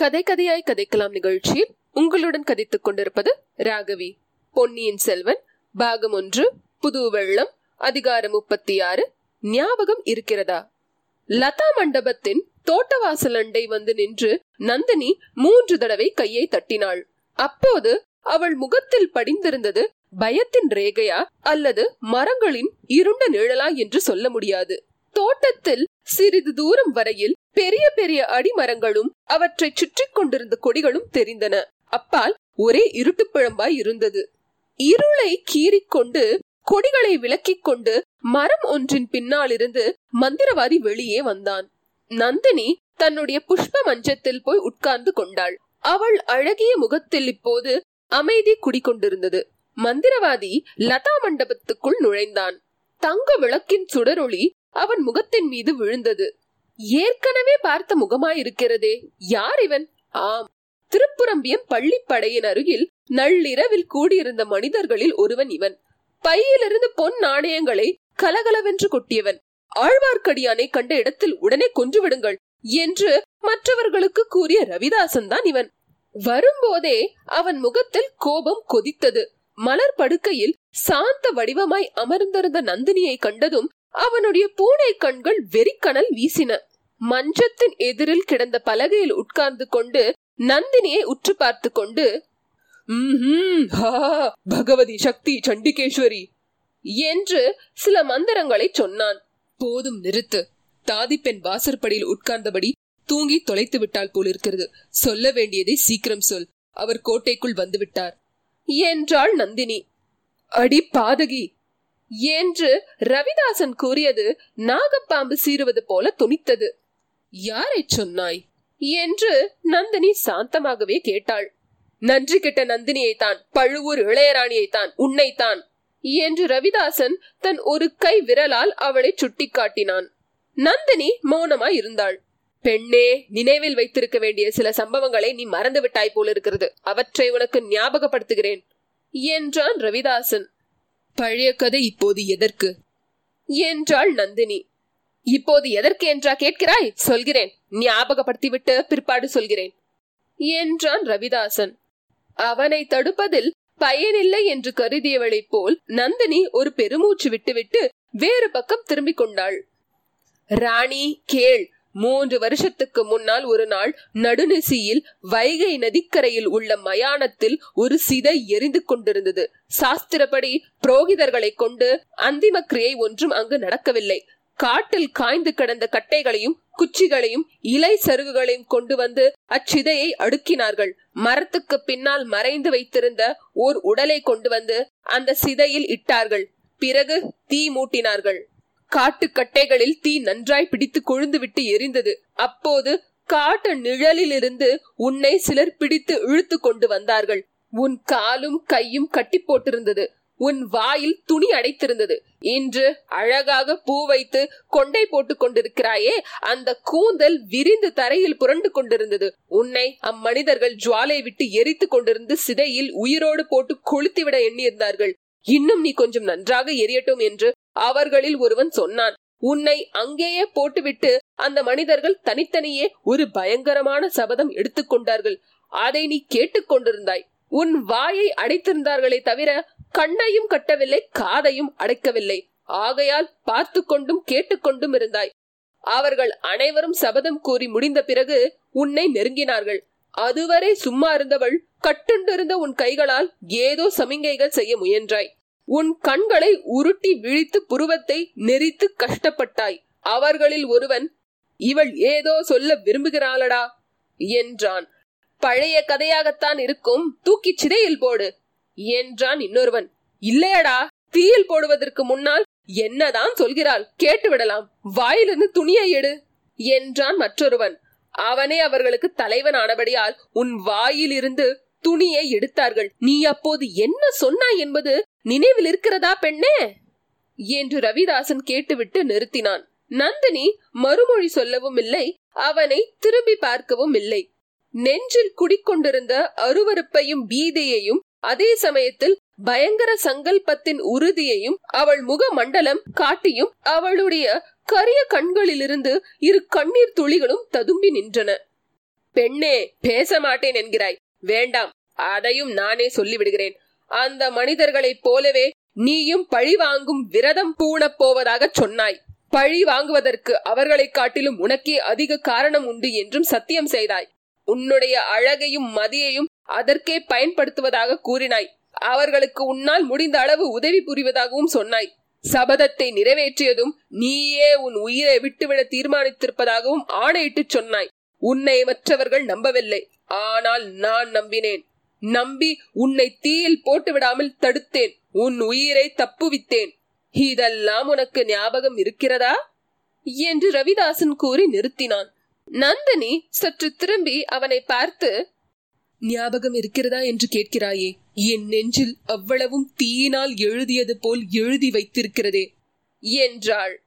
கதை கதையாய் கதைக்கலாம் நிகழ்ச்சியில் உங்களுடன் கதைத்துக் கொண்டிருப்பது ராகவி. பொன்னியின் செல்வன் பாகம் ஒன்று புது வெள்ளம் அதிகாரம் முப்பத்தி ஆறு ஞாபகம் இருக்கிறதா? லதா மண்டபத்தின் தோட்டவாசல் அண்டை வந்து நின்று நந்தினி மூன்று தடவை கையை தட்டினாள். அப்போது அவள் முகத்தில் படிந்திருந்தது பயத்தின் ரேகையா அல்லது மரங்களின் இருண்ட நிழலா என்று சொல்ல முடியாது. தோட்டத்தில் சிறிது தூரம் வரையில் பெரிய பெரிய அடிமரங்களும் அவற்றை சுற்றி கொண்டிருந்த கொடிகளும் தெரிந்தன. அப்பால் ஒரே இருட்டு பிழம்பாய் இருந்தது. இருளை கீறிக்கொண்டு கொடிகளை விலக்கிக் கொண்டு மரம் ஒன்றின் பின்னால் இருந்து மந்திரவாதி வெளியே வந்தான். நந்தினி தன்னுடைய புஷ்ப மஞ்சத்தில் போய் உட்கார்ந்து கொண்டாள். அவள் அழகிய முகத்தில் இப்போது அமைதி குடிக்கொண்டிருந்தது மந்திரவாதி லதா மண்டபத்துக்குள் நுழைந்தான். தங்க விளக்கின் சுடரொளி அவன் முகத்தின் மீது விழுந்தது. ஏற்கனவே பார்த்த முகமாயிருக்கிறதே. யார் இவன்? ஆம். திருப்புரம்பியம் பள்ளிப்படையின் அருகில் நள்ளிரவில் கூடியிருந்த மனிதர்களில் ஒருவன் இவன். பையிலிருந்து பொன் நாணயங்களை கலகலவென்று கொட்டியவன். ஆழ்வார்க்கடியானை கண்ட இடத்தில் உடனே கொன்று விடுங்கள் என்று மற்றவர்களுக்கு கூறிய ரவிதாசன் தான் இவன். வரும்போதே அவன் முகத்தில் கோபம் கொதித்தது. மலர் படுக்கையில் சாந்த வடிவமாய் அமர்ந்திருந்த நந்தினியை கண்டதும் அவனுடைய பூனை கண்கள் வெறிக்கணல் வீசின. மஞ்சத்தின் எதிரில் கிடந்த பலகையில் உட்கார்ந்து கொண்டு நந்தினியை உற்று பார்த்து கொண்டு பகவதி சக்தி சண்டிகேஸ்வரி என்று சில மந்திரங்களை சொன்னான். போதும் நிறுத்து. தாதி பெண் வாசற்படியில் உட்கார்ந்தபடி தூங்கி தொலைத்து விட்டால் போலிருக்கிறது. சொல்ல வேண்டியதை சீக்கிரம் சொல். அவர் கோட்டைக்குள் வந்து விட்டார் என்றாள் நந்தினி. அடி பாதகி என்று ரவிதாசன் கூறியது நாகப்பாம்பு சீறுவது போல துணித்தது. யாரை சொன்னாய்? என்று நந்தினி சாந்தமாகவே கேட்டாள். நன்றி கெட்ட நந்தினியை தான் பழுவூர் இளையராணியை தான் உன்னைத்தான் என்று ரவிதாசன் தன் ஒரு கை விரலால் அவளை சுட்டிக்காட்டினான். நந்தினி மௌனமாய் இருந்தாள். பெண்ணே நினைவில் வைத்திருக்க வேண்டிய சில சம்பவங்களை நீ மறந்து விட்டாய் போல இருக்கிறது அவற்றை உனக்கு ஞாபகப்படுத்துகிறேன் என்றான் ரவிதாசன். பழைய கதை இப்போது எதற்கு? என்றாள் நந்தினி. இப்போது எதற்கு என்றா கேட்கிறாய்? சொல்கிறேன். ஞாபகப்படுத்திவிட்டு பிற்பாடு சொல்கிறேன். என்றான் ரவிதாசன். அவனை தடுப்பதில் பயனில்லை என்று கருதியவளைப் போல் நந்தினி ஒரு பெருமூச்சு விட்டுவிட்டு வேறு பக்கம் திரும்பிக் கொண்டாள். ராணி கேள் மூன்று வருஷத்துக்கு முன்னால் ஒரு நாள் நடுநிசியில் வைகை நதிக்கரையில் உள்ள மயானத்தில் ஒரு சிதை எரிந்து கொண்டிருந்தது. சாஸ்திரப்படி புரோகிதர்களை கொண்டு அந்திம கிரியை ஒன்றும் அங்கு நடக்கவில்லை. காட்டில் காய்ந்து கிடந்த கட்டைகளையும் குச்சிகளையும் இலை சருகுகளையும் கொண்டு வந்து அச்சிதையை அடுக்கினார்கள். மரத்துக்கு பின்னால் மறைந்து வைத்திருந்த ஓர் உடலை கொண்டு வந்து அந்த சிதையில் இட்டார்கள். பிறகு தீ மூட்டினார்கள். காட்டுக்கட்டைகளில் தீ நன்றாய் பிடித்து கொழுந்துவிட்டு எரிந்தது. அப்போது காட்டு நிழலிலிருந்து உன்னை சிலர் பிடித்து இழுத்து கொண்டு வந்தார்கள். உன் காலும் கையும் கட்டி போட்டிருந்தது. உன் வாயில் துணி அடைத்திருந்தது. இன்று அழகாக பூ வைத்து கொண்டை போட்டுக் கொண்டிருக்கிறாயே அந்த கூந்தல் விரிந்து தரையில் புரண்டு கொண்டிருந்தது. உன்னை அம்மனிதர்கள் ஜுவாலை விட்டு எரித்து கொண்டிருந்து சிதையில் உயிரோடு போட்டு கொளுத்திவிட எண்ணியிருந்தார்கள். இன்னும் நீ கொஞ்சம் நன்றாக எரியட்டும் என்று அவர்களில் ஒருவன் சொன்னான். உன்னை அங்கேயே போட்டுவிட்டு அந்த மனிதர்கள் தனித்தனியே ஒரு பயங்கரமான சபதம் எடுத்துக்கொண்டார்கள் அதை நீ கேட்டுக்கொண்டிருந்தாய் உன் வாயை அடைத்திருந்தார்களே தவிர கண்ணையும் கட்டவில்லை காதையும் அடைக்கவில்லை. ஆகையால் பார்த்து கொண்டும் கேட்டுக்கொண்டும் இருந்தாய். அவர்கள் அனைவரும் சபதம் கூறி முடிந்த பிறகு உன்னை நெருங்கினார்கள். அதுவரை சும்மா இருந்தவள் கட்டுண்டிருந்த உன் கைகளால் ஏதோ சமிங்கைகள் செய்ய முயன்றாய். உன் கண்களை உருட்டி விழித்து புருவத்தை நெறித்து கஷ்டப்பட்டாய். அவர்களில் ஒருவன் இவள் ஏதோ சொல்ல விரும்புகிறாளடா என்றான். பழைய கதையாகத்தான் இருக்கும். தூக்கி சிதையில் போடு. என்றான் இன்னொருவன். இல்லையடா தீயில் போடுவதற்கு முன்னால் என்னதான் சொல்கிறாள் கேட்டு விடலாம் வாயிலிருந்து துணியை எடு என்றான் மற்றொருவன். அவனே அவர்களுக்கு தலைவன் ஆனபடியால் உன் வாயிலிருந்து துணியை எடுத்தார்கள். நீ அப்போது என்ன சொன்னாய் என்பது நினைவில் இருக்கிறதா பெண்ணே? என்று ரவிதாசன் கேட்டுவிட்டு நிறுத்தினான். நந்தினி மறுமொழி சொல்லவும் இல்லை அவனை திரும்பி பார்க்கவும் இல்லை. நெஞ்சில் குடிக்கொண்டிருந்த அருவருப்பையும் பீதியையும் அதே சமயத்தில் பயங்கர சங்கல்பத்தின் உறுதியையும் அவள் முக மண்டலம் காட்டியும் அவளுடைய கரிய கண்களிலிருந்து இரு கண்ணீர் துளிகளும் ததும்பி நின்றன. பெண்ணே பேச மாட்டேன் என்கிறாய். வேண்டாம் அதையும் நானே சொல்லிவிடுகிறேன். அந்த மனிதர்களைப் போலவே நீயும் பழி வாங்கும் விரதம் பூணப் போவதாக சொன்னாய். பழி வாங்குவதற்கு அவர்களை காட்டிலும் உனக்கே அதிக காரணம் உண்டு என்றும் சத்தியம் செய்தாய். உன்னுடைய அழகையும் மதியையும் அதற்கே பயன்படுத்துவதாக கூறினாய். அவர்களுக்கு உன்னால் முடிந்த அளவு உதவி புரிவதாகவும் சொன்னாய். சபதத்தை நிறைவேற்றியதும் நீயே உன் உயிரை விட்டுவிட தீர்மானித்திருப்பதாகவும் ஆணையிட்டு சொன்னாய். உன்னை மற்றவர்கள் நம்பவில்லை. ஆனால் நான் நம்பினேன். நம்பி உன்னை தீயில் போட்டு விடாமல் தடுத்தேன். உன் உயிரை தப்புவித்தேன். இதெல்லாம் உனக்கு ஞாபகம் இருக்கிறதா? என்று ரவிதாசன் கூறி நிறுத்தினான். நந்தினி சற்று திரும்பி அவனை பார்த்து ஞாபகம் இருக்கிறதா என்று கேட்கிறாயே. என் நெஞ்சில் அவ்வளவும் தீயினால் எழுதியது போல் எழுதி வைத்திருக்கிறதே. என்றாள்.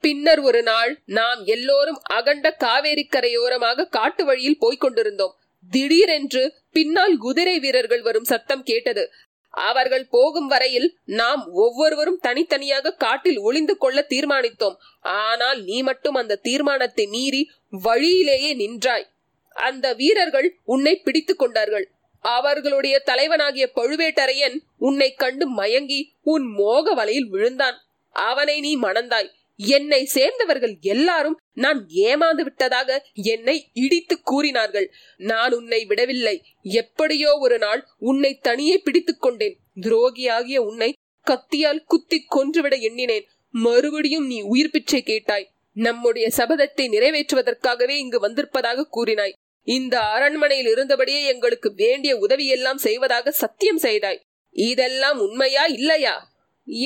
பின்னர் ஒரு நாள் நாம் எல்லோரும் அகண்ட காவேரி கரையோரமாக காட்டு வழியில் போய்க் கொண்டிருந்தோம். திடீரென்று பின்னால் குதிரை வீரர்கள் வரும் சத்தம் கேட்டது. அவர்கள் போகும் வரையில் நாம் ஒவ்வொருவரும் தனித்தனியாக காட்டில் ஒளிந்து கொள்ள தீர்மானித்தோம். ஆனால் நீ மட்டும் அந்த தீர்மானத்தை மீறி வழியிலேயே நின்றாய். அந்த வீரர்கள் உன்னை பிடித்துக் கொண்டார்கள். அவர்களுடைய தலைவனாகிய பழுவேட்டரையன் உன்னை கண்டு மயங்கி உன் மோக வலையில் விழுந்தான். அவனை நீ மணந்தாய். என்னை சேர்ந்தவர்கள் எல்லாரும் நான் ஏமாந்து விட்டதாக என்னை இடித்து கூறினார்கள். நான் உன்னை விடவில்லை. எப்படியோ ஒரு நாள் உன்னை தனியே பிடித்துக் கொண்டேன். துரோகியாகிய உன்னை கத்தியால் குத்தி கொன்றுவிட எண்ணினேன். மறுபடியும் நீ உயிர் பிச்சை கேட்டாய். நம்முடைய சபதத்தை நிறைவேற்றுவதற்காகவே இங்கு வந்திருப்பதாக கூறினாய். இந்த அரண்மனையில் இருந்தபடியே எங்களுக்கு வேண்டிய உதவியெல்லாம் செய்வதாக சத்தியம் செய்தாய். இதெல்லாம் உண்மையா இல்லையா?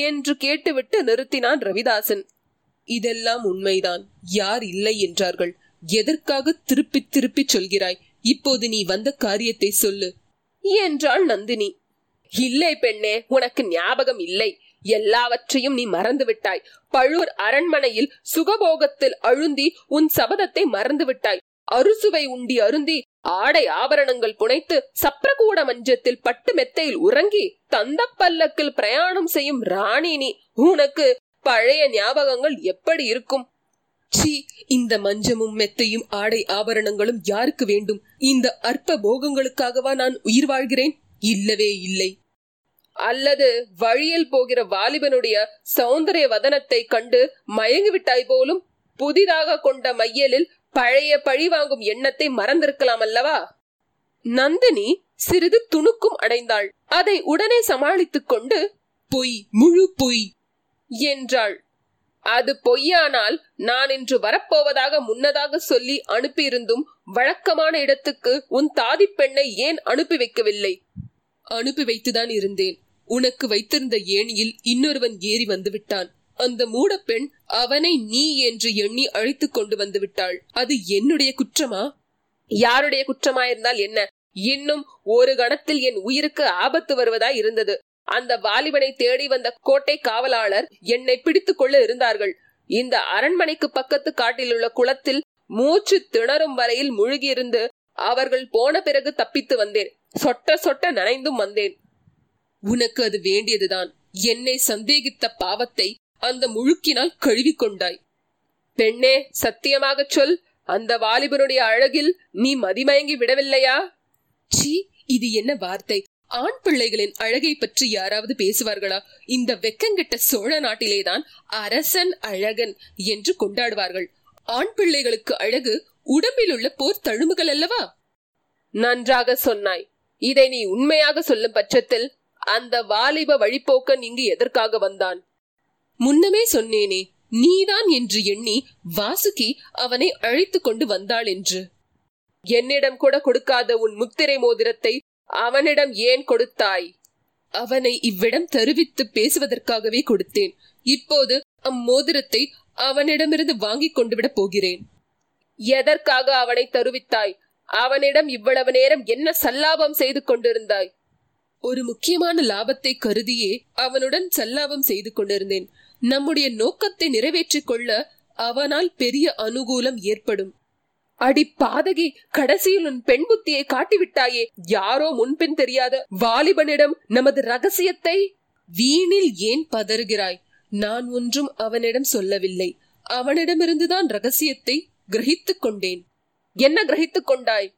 என்று கேட்டுவிட்டு நிறுத்தினான் ரவிதாசன். இதெல்லாம் உண்மைதான். யார் இல்லை என்றார்கள். எதற்காக திருப்பி திருப்பி சொல்கிறாய்? இப்போது நீ வந்த காரியத்தை சொல்லு. என்றாள் நந்தினி. இல்லை பெண்ணே உனக்கு ஞாபகம் இல்லை. எல்லாவற்றையும் நீ மறந்து விட்டாய் பழுவூர் அரண்மனையில் சுகபோகத்தில் அழுந்தி உன் சபதத்தை மறந்து விட்டாய் அறுசுவை உண்டி அருந்தி ஆடை ஆபரணங்கள் புனைத்து சப்ரகூட மஞ்சத்தில் பட்டு மெத்தையில் உறங்கி தந்த பல்லக்கில் பிரயாணம் செய்யும் ராணி நீ உனக்கு பழைய ஞாபகங்கள் எப்படி இருக்கும்? சி இந்த மஞ்சமும் மெத்தையும் ஆடை ஆபரணங்களும் யாருக்கு வேண்டும்? இந்த அற்ப போகங்களுக்காகவா நான் உயிர் வாழ்கிறேன்? இல்லவே இல்லை. அல்லது வழியில் போகிற வாலிபனுடைய சௌந்தரிய வதனத்தை கண்டு மயங்கிவிட்டாய் போலும்? புதிதாக கொண்ட மையலில் பழைய பழி வாங்கும் எண்ணத்தை மறந்திருக்கலாம் அல்லவா? நந்தினி சிறிது துணுக்கும் அடைந்தாள். அதை உடனே சமாளித்துக் கொண்டு பொய் முழு பொய் என்றாள். அது பொய்யானால் நான் இன்று வரப்போவதாக முன்னதாக சொல்லி அனுப்பியிருந்தும் வழக்கமான இடத்துக்கு உன் தாதி பெண்ணை ஏன் அனுப்பி வைக்கவில்லை? அனுப்பி வைத்துதான் இருந்தேன். உனக்கு வைத்திருந்த ஏணியில் இன்னொருவன் ஏறி வந்துவிட்டான். அந்த அந்த மூடப்பெண் அவனை நீ என்று எண்ணி அழைத்துக் கொண்டு வந்து விட்டாள். அது என்னுடைய குற்றமா? யாருடைய குற்றமாயிருந்தால் என்ன? இன்னும் ஒரு கணத்தில் என் உயிருக்கு ஆபத்து வருவதாய் இருந்தது. அந்த வாலிபனை தேடி வந்த கோட்டை காவலாளர் என்னை பிடித்துக் கொள்ள இருந்தார்கள். இந்த அரண்மனைக்கு பக்கத்து காட்டில் உள்ள குளத்தில் மூச்சு திணறும் வரையில் முழுகியிருந்து அவர்கள் போன பிறகு தப்பித்து வந்தேன். சொட்ட சொட்ட நனைந்தும் வந்தேன். உனக்கு அது வேண்டியதுதான். என்னை சந்தேகித்த பாவத்தை அந்த முழுக்கினால் கழுவி கொண்டாய் பெண்ணே சத்தியமாகச் சொல் அந்த வாலிபனுடைய அழகில் நீ மதிமயங்கி விடவில்லையா? சி இது என்ன வார்த்தை? ஆண் பிள்ளைகளின் அழகை பற்றி யாராவது பேசுவார்களா? இந்த வெக்கங்கெட்ட சோழ நாட்டிலேதான் அரசன் அழகன் என்று கொண்டாடுவார்கள். ஆண் பிள்ளைகளுக்கு அழகு உடம்பில் உள்ள போர் தழும்புகள் அல்லவா? நன்றாக சொன்னாய். இதை நீ உண்மையாக சொல்லும் பட்சத்தில் அந்த வாலிப வழிப்போக்கன் இங்கு எதற்காக வந்தான்? முன்னமே சொன்னேனே நீதான் என்று எண்ணி வாசுகி அவனை அழைத்து கொண்டு வந்தாள் என்று என்னிடம் கூட கொடுக்காத உன் முத்திரை மோதிரத்தை அவனிடம் ஏன் கொடுத்தாய்? அவனை இவ்விடம் தருவித்து பேசுவதற்காகவே கொடுத்தேன். இப்போது அம்மோதிரத்தை அவனிடமிருந்து வாங்கிக் கொண்டு விட போகிறேன். எதற்காக அவனை தருவித்தாய்? அவனிடம் இவ்வளவு நேரம் என்ன சல்லாபம் செய்து கொண்டிருந்தாய்? ஒரு முக்கியமான லாபத்தை கருதியே அவனுடன் சல்லாபம் செய்து கொண்டிருந்தேன். நம்முடைய நோக்கத்தை நிறைவேற்றிக் கொள்ள அவனால் பெரிய அனுகூலம் ஏற்படும். அடி பாதகி கடைசியில் உன் பெண் புத்தியை காட்டிவிட்டாயே. யாரோ முன்பின் தெரியாத வாலிபனிடம் நமது ரகசியத்தை வீணில் ஏன் பதறுகிறாய்? நான் ஒன்றும் அவனிடம் சொல்லவில்லை. அவனிடமிருந்துதான் ரகசியத்தை கிரகித்துக் கொண்டேன். என்ன கிரகித்துக் கொண்டாய்?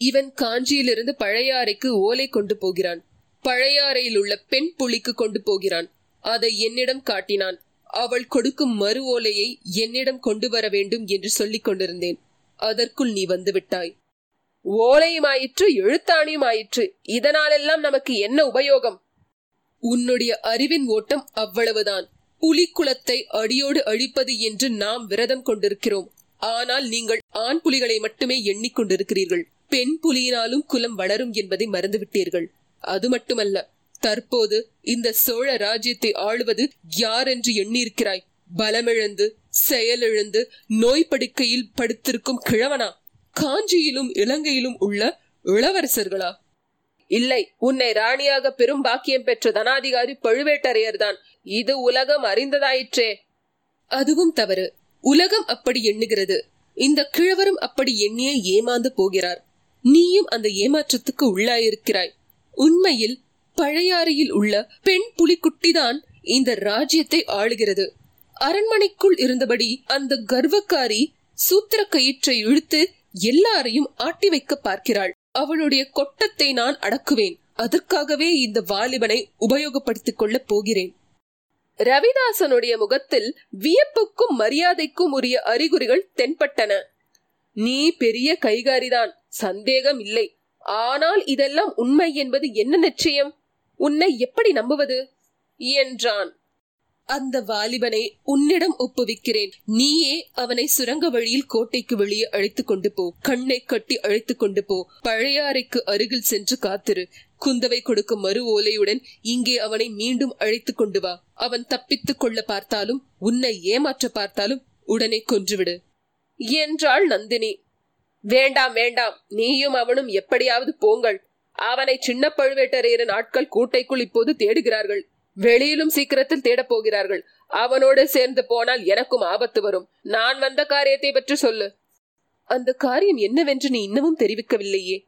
இவன் காஞ்சியிலிருந்து பழையாறைக்கு ஓலை கொண்டு போகிறான். பழையாறையில் உள்ள பெண் புலிக்கு கொண்டு போகிறான். அதை என்னிடம் காட்டினான். அவள் கொடுக்கும் மறு ஓலையை என்னிடம் கொண்டு வர வேண்டும் என்று சொல்லிக் கொண்டிருந்தேன். அதற்குள் நீ வந்து விட்டாய். ஓலையுமாயிற்று எழுத்தாணியுமாயிற்று இதனாலெல்லாம் நமக்கு என்ன உபயோகம்? உன்னுடைய அறிவின் ஓட்டம் அவ்வளவுதான். புலிக்குலத்தை அடியோடு அழிப்பது என்று நாம் விரதம் கொண்டிருக்கிறோம். ஆனால் நீங்கள் ஆண் புலிகளை மட்டுமே எண்ணிக்கொண்டிருக்கிறீர்கள் பெண் புலியினாலும் குலம் வளரும் என்பதை மறந்துவிட்டீர்கள். அது மட்டுமல்ல தற்போது இந்த சோழ ராஜ்யத்தை ஆளுவது யார் என்று எண்ணியிருக்கிறாய்? பலமிழந்து செயலிழந்து நோய் படுக்கையில் படுத்திருக்கும் கிழவனா? காஞ்சியிலும் இலங்கையிலும் உள்ள இளவரசர்களா? இல்லை உன்னை ராணியாக பெரும் பாக்கியம் பெற்ற தனாதிகாரி பழுவேட்டரையர்தான். இது உலகம் அறிந்ததாயிற்றே. அதுவும் தவறு. உலகம் அப்படி எண்ணுகிறது. இந்த கிழவரும் அப்படி எண்ணியே ஏமாந்து போகிறார். நீயும் அந்த ஏமாற்றத்துக்கு உள்ளாயிருக்கிறாய். உண்மையில் பழையாறையில் உள்ள பெண் புலிக்குட்டிதான் இந்த ராஜ்யத்தை ஆளுகிறது. அரண்மனைக்குள் இருந்தபடி அந்த கர்வக்காரி சூத்திர கயிற்றை இழுத்து எல்லாரையும் ஆட்டி வைக்க பார்க்கிறாள். அவளுடைய கொட்டத்தை நான் அடக்குவேன். அதற்காகவே இந்த வாலிபனை உபயோகப்படுத்திக் கொள்ளப் போகிறேன். ரவிதாசனுடைய முகத்தில் வியப்புக்கும் மரியாதைக்கும் உரிய அறிகுறிகள் தென்பட்டன. நீ பெரிய கைகாரிதான். சந்தேகம் இல்லை ஆனால் இதெல்லாம் உண்மை என்பது என்ன நிச்சயம்? உன்னை எப்படி நம்புவது? என்றான். அந்த வாலிபனை உன்னிடம் ஒப்புவிக்கிறேன். நீயே அவனை சுரங்க வழியில் கோட்டைக்கு வெளியே அழைத்து கொண்டு போ. கண்ணை கட்டி அழைத்து கொண்டு போ. பழையாறைக்கு அருகில் சென்று காத்திரு. குந்தவை கொடுக்கும் மறு ஓலையுடன் இங்கே அவனை மீண்டும் அழைத்து கொண்டு வா. அவன் தப்பித்துக் கொள்ள பார்த்தாலும் உன்னை ஏமாற்ற பார்த்தாலும் உடனே கொன்றுவிடு. என்றாள் நந்தினி. வேண்டாம் வேண்டாம். நீயும் அவனும் எப்படியாவது போங்கள். அவனை சின்ன பழுவேட்டரையரின் ஆட்கள் கூட்டைக்குள் இப்போது தேடுகிறார்கள். வெளியிலும் சீக்கிரத்தில் தேடப் போகிறார்கள். அவனோடு சேர்ந்து போனால் எனக்கும் ஆபத்து வரும். நான் வந்த காரியத்தை பற்றி சொல்லு. அந்த காரியம் என்னவென்று நீ இன்னமும் தெரிவிக்கவில்லையே.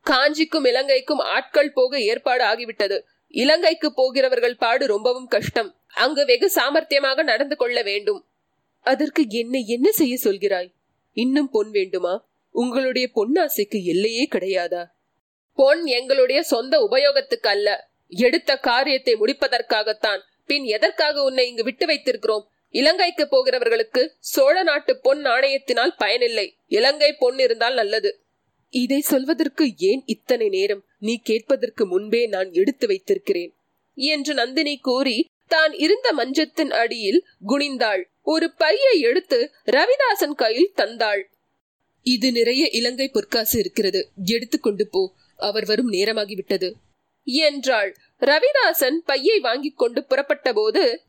காஞ்சிக்கும் இலங்கைக்கும் ஆட்கள் போக ஏற்பாடு ஆகிவிட்டது. இலங்கைக்கு போகிறவர்கள் பாடு ரொம்பவும் கஷ்டம். அங்கு வெகு சாமர்த்தியமாக நடந்து கொள்ள வேண்டும். அதற்கு என்ன என்ன செய்ய சொல்கிறாய்? இன்னும் பொன் வேண்டுமா? உங்களுடைய பொன்னாசைக்கு எல்லையே கிடையாதா? பொன் எங்களுடைய சொந்த உபயோகத்துக்கு அல்ல எடுத்த காரியத்தை முடிப்பதற்காகத்தான். பின் எதற்காக உன்னை இங்கு விட்டு வைத்திருக்கிறோம்? இலங்கைக்கு போகிறவர்களுக்கு சோழ நாட்டு பொன் நாணயத்தினால் பயனில்லை. இலங்கை பொன் இருந்தால் நல்லது. இதை சொல்வதற்கு ஏன் இத்தனை நேரம்? நீ கேட்பதற்கு முன்பே நான் எடுத்து வைத்திருக்கிறேன். என்று நந்தினி கூறி தான் இருந்த மஞ்சத்தின் அடியில் குனிந்தாள். ஒரு பையை எடுத்து ரவிதாசன் கையில் தந்தாள். இது நிறைய இலங்கை பொற்காசு இருக்கிறது. எடுத்துக்கொண்டு போ. அவர் வரும் நேரமாகிவிட்டது என்றாள். ரவிதாசன் பையை வாங்கிக் கொண்டு புறப்பட்ட போது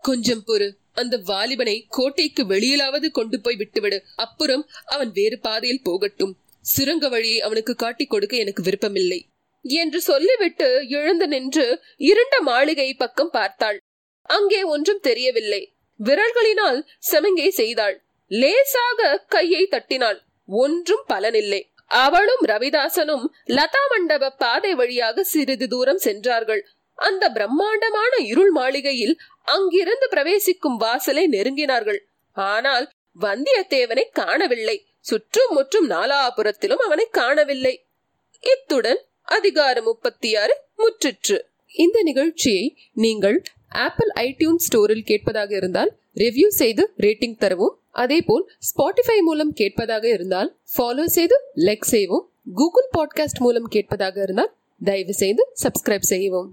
கொஞ்சம் பொறு. அந்த வாலிபனை கோட்டைக்கு வெளியிலாவது கொண்டு போய் விட்டுவிடு. அப்புறம் அவன் வேறு பாதையில் போகட்டும். சுரங்க வழியை அவனுக்கு காட்டிக் கொடுக்க எனக்கு விருப்பமில்லை. என்று சொல்லிவிட்டு எழுந்து நின்று இருண்ட மாளிகை பக்கம் பார்த்தாள். அங்கே ஒன்றும் தெரியவில்லை. விரல்களினால் செமங்கை செய்தாள். லேசாக கையை தட்டினாள். ஒன்றும் பலனில்லை. அவளும் ரவிதாசனும் லதா மண்டப பாதை வழியாக சிறிது தூரம் சென்றார்கள். அந்த பிரம்மாண்டமான இருள் மாளிகையில் அங்கிருந்து பிரவேசிக்கும் வாசலை நெருங்கினார்கள். ஆனால் வந்தியத்தேவனை காணவில்லை. சுற்றும் முற்றும் நாலாபுரத்திலும் அவனை காணவில்லை. இத்துடன் அதிகாரம் முப்பத்தி ஆறு முற்றிற்று. இந்த நிகழ்ச்சியை நீங்கள் ஆப்பிள் ஐடியூன் ஸ்டோரில் கேட்பதாக இருந்தால் ரிவ்யூ செய்து ரேட்டிங் தரவும். அதேபோல் ஸ்பாட்டிஃபை மூலம் கேட்பதாக இருந்தால் ஃபாலோ செய்து லைக் செய்வோம் கூகுள் பாட்காஸ்ட் மூலம் கேட்பதாக இருந்தால் தயவு செய்து சப்ஸ்கிரைப் செய்யவும்.